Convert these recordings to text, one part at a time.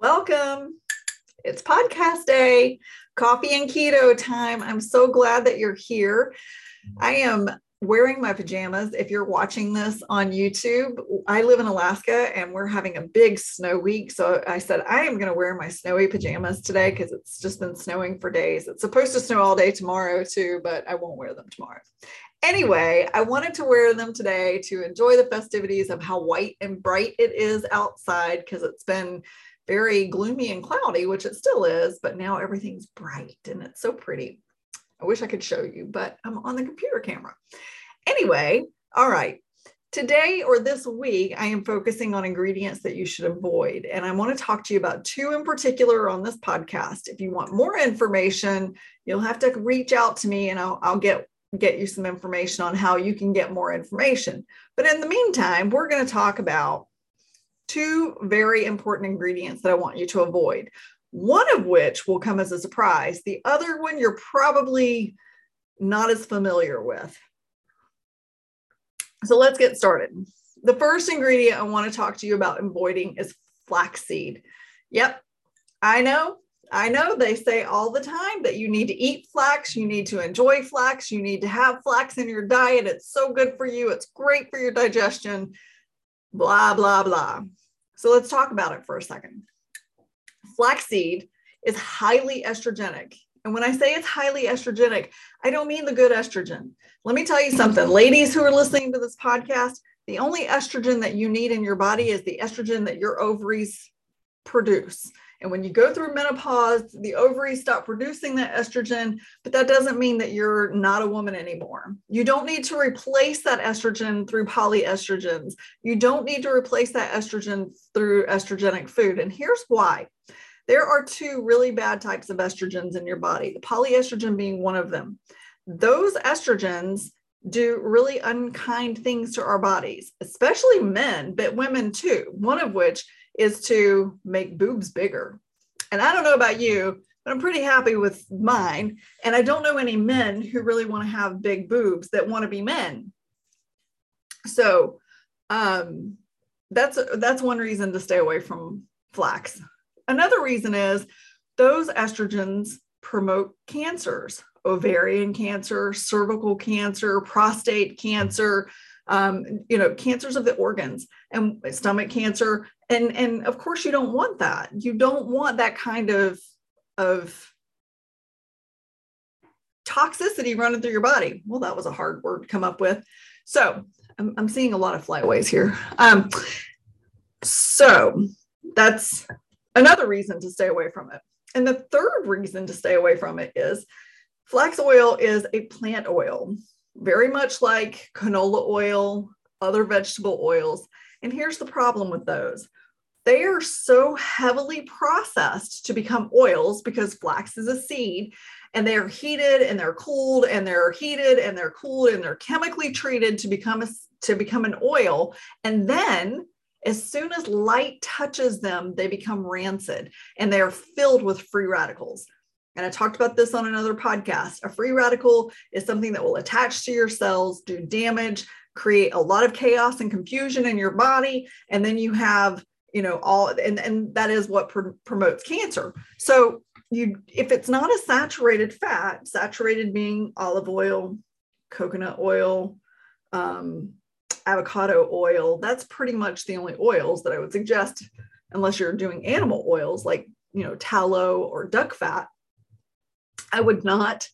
Welcome. It's podcast day, coffee and keto time. I'm so glad that you're here. I am wearing my pajamas. If you're watching this on YouTube, I live in Alaska and we're having a big snow week. So I said, I am going to wear my snowy pajamas today because it's just been snowing for days. It's supposed to snow all day tomorrow too, but I won't wear them tomorrow. Anyway, I wanted to wear them today to enjoy the festivities of how white and bright it is outside because it's been very gloomy and cloudy, which it still is, but now everything's bright and it's so pretty. I wish I could show you, but I'm on the computer camera. Anyway, all right. Today or this week, I am focusing on ingredients that you should avoid. And I want to talk to you about two in particular on this podcast. If you want more information, you'll have to reach out to me and I'll, I'll get get you some information on how you can get more information. But in the meantime, we're going to talk about two very important ingredients that I want you to avoid. One of which will come as a surprise. The other one you're probably not as familiar with. So let's get started. The first ingredient I want to talk to you about avoiding is flaxseed. Yep, I know. I know they say all the time that you need to eat flax, you need to enjoy flax, you need to have flax in your diet. It's so good for you, it's great for your digestion, blah, blah, blah. So let's talk about it for a second. Flaxseed is highly estrogenic. And when I say it's highly estrogenic, I don't mean the good estrogen. Let me tell you something, ladies who are listening to this podcast, the only estrogen that you need in your body is the estrogen that your ovaries produce. And when you go through menopause, the ovaries stop producing that estrogen, but that doesn't mean that you're not a woman anymore. You don't need to replace that estrogen through phytoestrogens. You don't need to replace that estrogen through estrogenic food. And here's why there are two really bad types of estrogens in your body, the phytoestrogen being one of them. Those estrogens do really unkind things to our bodies, especially men, but women too. One of which is to make boobs bigger. And I don't know about you, but I'm pretty happy with mine. And I don't know any men who really want to have big boobs that want to be men. So um, that's that's one reason to stay away from flax. Another reason is those estrogens promote cancers, ovarian cancer, cervical cancer, prostate cancer, um, you know, cancers of the organs and stomach cancer. And, and of course, you don't want that. You don't want that kind of, of toxicity running through your body. Well, that was a hard word to come up with. So I'm, I'm seeing a lot of flyways here. Um, so that's another reason to stay away from it. And the third reason to stay away from it is flax oil is a plant oil very much like canola oil, other vegetable oils. And here's the problem with those. They are so heavily processed to become oils because flax is a seed and they are heated and they're cooled and they're heated and they're cooled and they're chemically treated to become a, to become an oil. And then as soon as light touches them they become rancid and they are filled with free radicals and I talked about this on another podcast. A free radical is something that will attach to your cells, do damage, create a lot of chaos and confusion in your body. And then you have, you know, all, and, and that is what pr- promotes cancer. So you, if it's not a saturated fat, saturated being olive oil, coconut oil, um, avocado oil, that's pretty much the only oils that I would suggest, unless you're doing animal oils like, you know, tallow or duck fat I would not,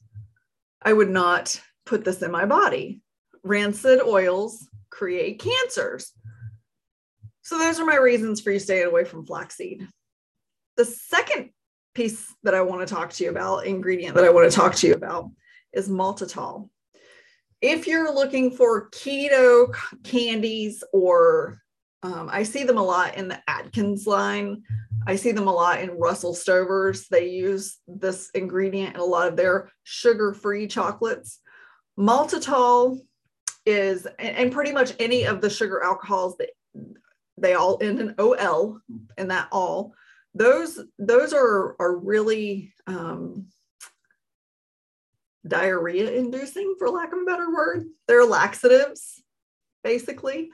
I would not put this in my body. Rancid oils create cancers. So those are my reasons for you staying away from flaxseed. The second piece that I want to talk to you about, ingredient that I want to talk to you about, is maltitol. If you're looking for keto candies, or um, I see them a lot in the Atkins line, I see them a lot in Russell Stover's. They use this ingredient in a lot of their sugar free chocolates. Maltitol is, and pretty much any of the sugar alcohols that they all end in OL and that all, those, those are, are really um, diarrhea inducing, for lack of a better word. They're laxatives, basically.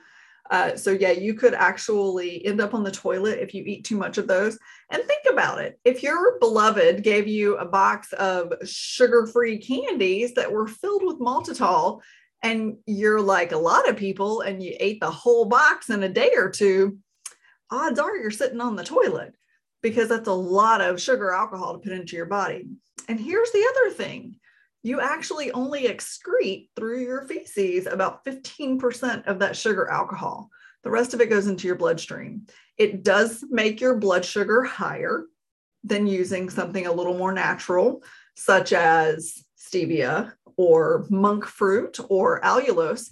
Uh, so yeah, you could actually end up on the toilet if you eat too much of those. And think about it. If your beloved gave you a box of sugar-free candies that were filled with maltitol, and you're like a lot of people and you ate the whole box in a day or two, odds are you're sitting on the toilet because that's a lot of sugar alcohol to put into your body. And here's the other thing you actually only excrete through your feces about 15% of that sugar alcohol. The rest of it goes into your bloodstream. It does make your blood sugar higher than using something a little more natural, such as stevia or monk fruit or allulose.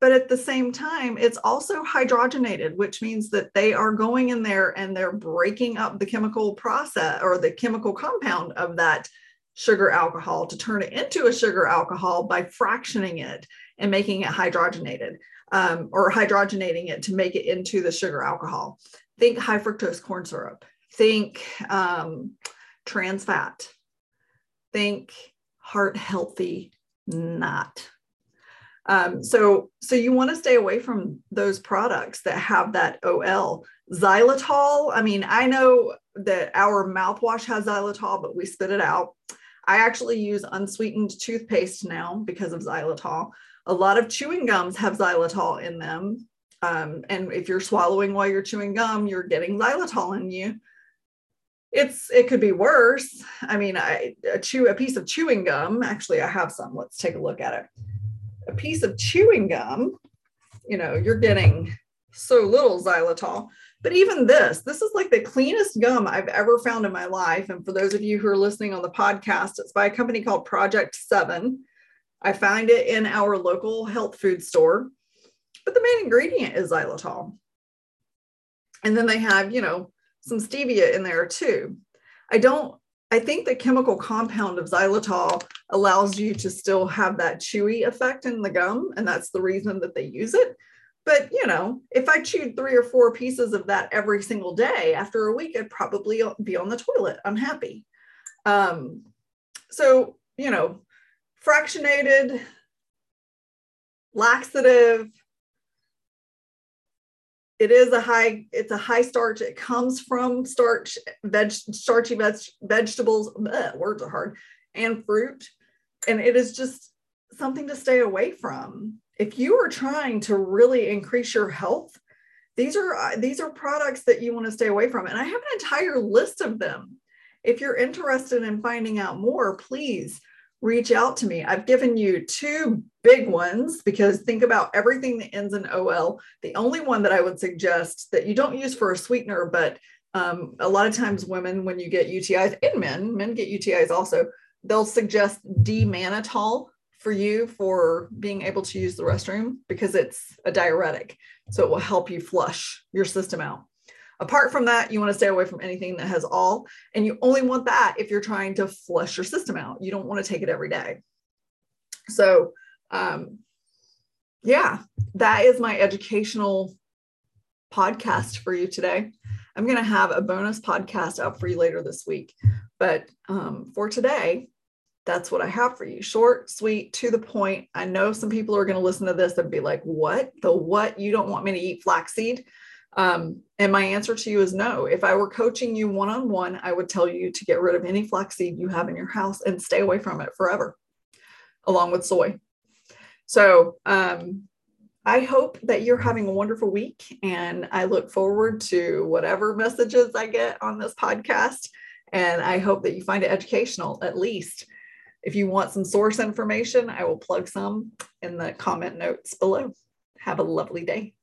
But at the same time, it's also hydrogenated, which means that they are going in there and they're breaking up the chemical process or the chemical compound of that sugar alcohol to turn it into a sugar alcohol by fractioning it and making it hydrogenated um, or hydrogenating it to make it into the sugar alcohol. Think high fructose corn syrup, think um, trans fat, think heart healthy not. Um, so, so you want to stay away from those products that have that OL. Xylitol, I mean, I know that our mouthwash has xylitol, but we spit it out. I actually use unsweetened toothpaste now because of xylitol. A lot of chewing gums have xylitol in them. Um, and if you're swallowing while you're chewing gum, you're getting xylitol in you. It's it could be worse. I mean, I a chew a piece of chewing gum. Actually, I have some. Let's take a look at it. A piece of chewing gum. You know, you're getting so little xylitol. But even this, this is like the cleanest gum I've ever found in my life. And for those of you who are listening on the podcast, it's by a company called Project Seven. I find it in our local health food store, but the main ingredient is xylitol. And then they have, you know, some stevia in there too. I don't, I think the chemical compound of xylitol allows you to still have that chewy effect in the gum. And that's the reason that they use it. But you know, if I chewed three or four pieces of that every single day, after a week, I'd probably be on the toilet unhappy. Um, so you know, fractionated, laxative. It is a high, it's a high starch. It comes from starch, veg, starchy veg, vegetables. Bleh, words are hard, and fruit, and it is just something to stay away from if you are trying to really increase your health, these are uh, these are products that you want to stay away from. And I have an entire list of them. If you're interested in finding out more, please reach out to me. I've given you two big ones because think about everything that ends in OL. The only one that I would suggest that you don't use for a sweetener, but um, a lot of times women, when you get UTIs, and men, men get UTIs also, they'll suggest D-mannitol for you for being able to use the restroom because it's a diuretic. So it will help you flush your system out. Apart from that, you want to stay away from anything that has all, and you only want that if you're trying to flush your system out. You don't want to take it every day. So, um, yeah, that is my educational podcast for you today. I'm going to have a bonus podcast up for you later this week. But um, for today, that's what I have for you. Short, sweet, to the point. I know some people are going to listen to this and be like, what? The what? You don't want me to eat flaxseed? Um, and my answer to you is no. If I were coaching you one on one, I would tell you to get rid of any flaxseed you have in your house and stay away from it forever, along with soy. So um, I hope that you're having a wonderful week. And I look forward to whatever messages I get on this podcast. And I hope that you find it educational at least. If you want some source information, I will plug some in the comment notes below. Have a lovely day.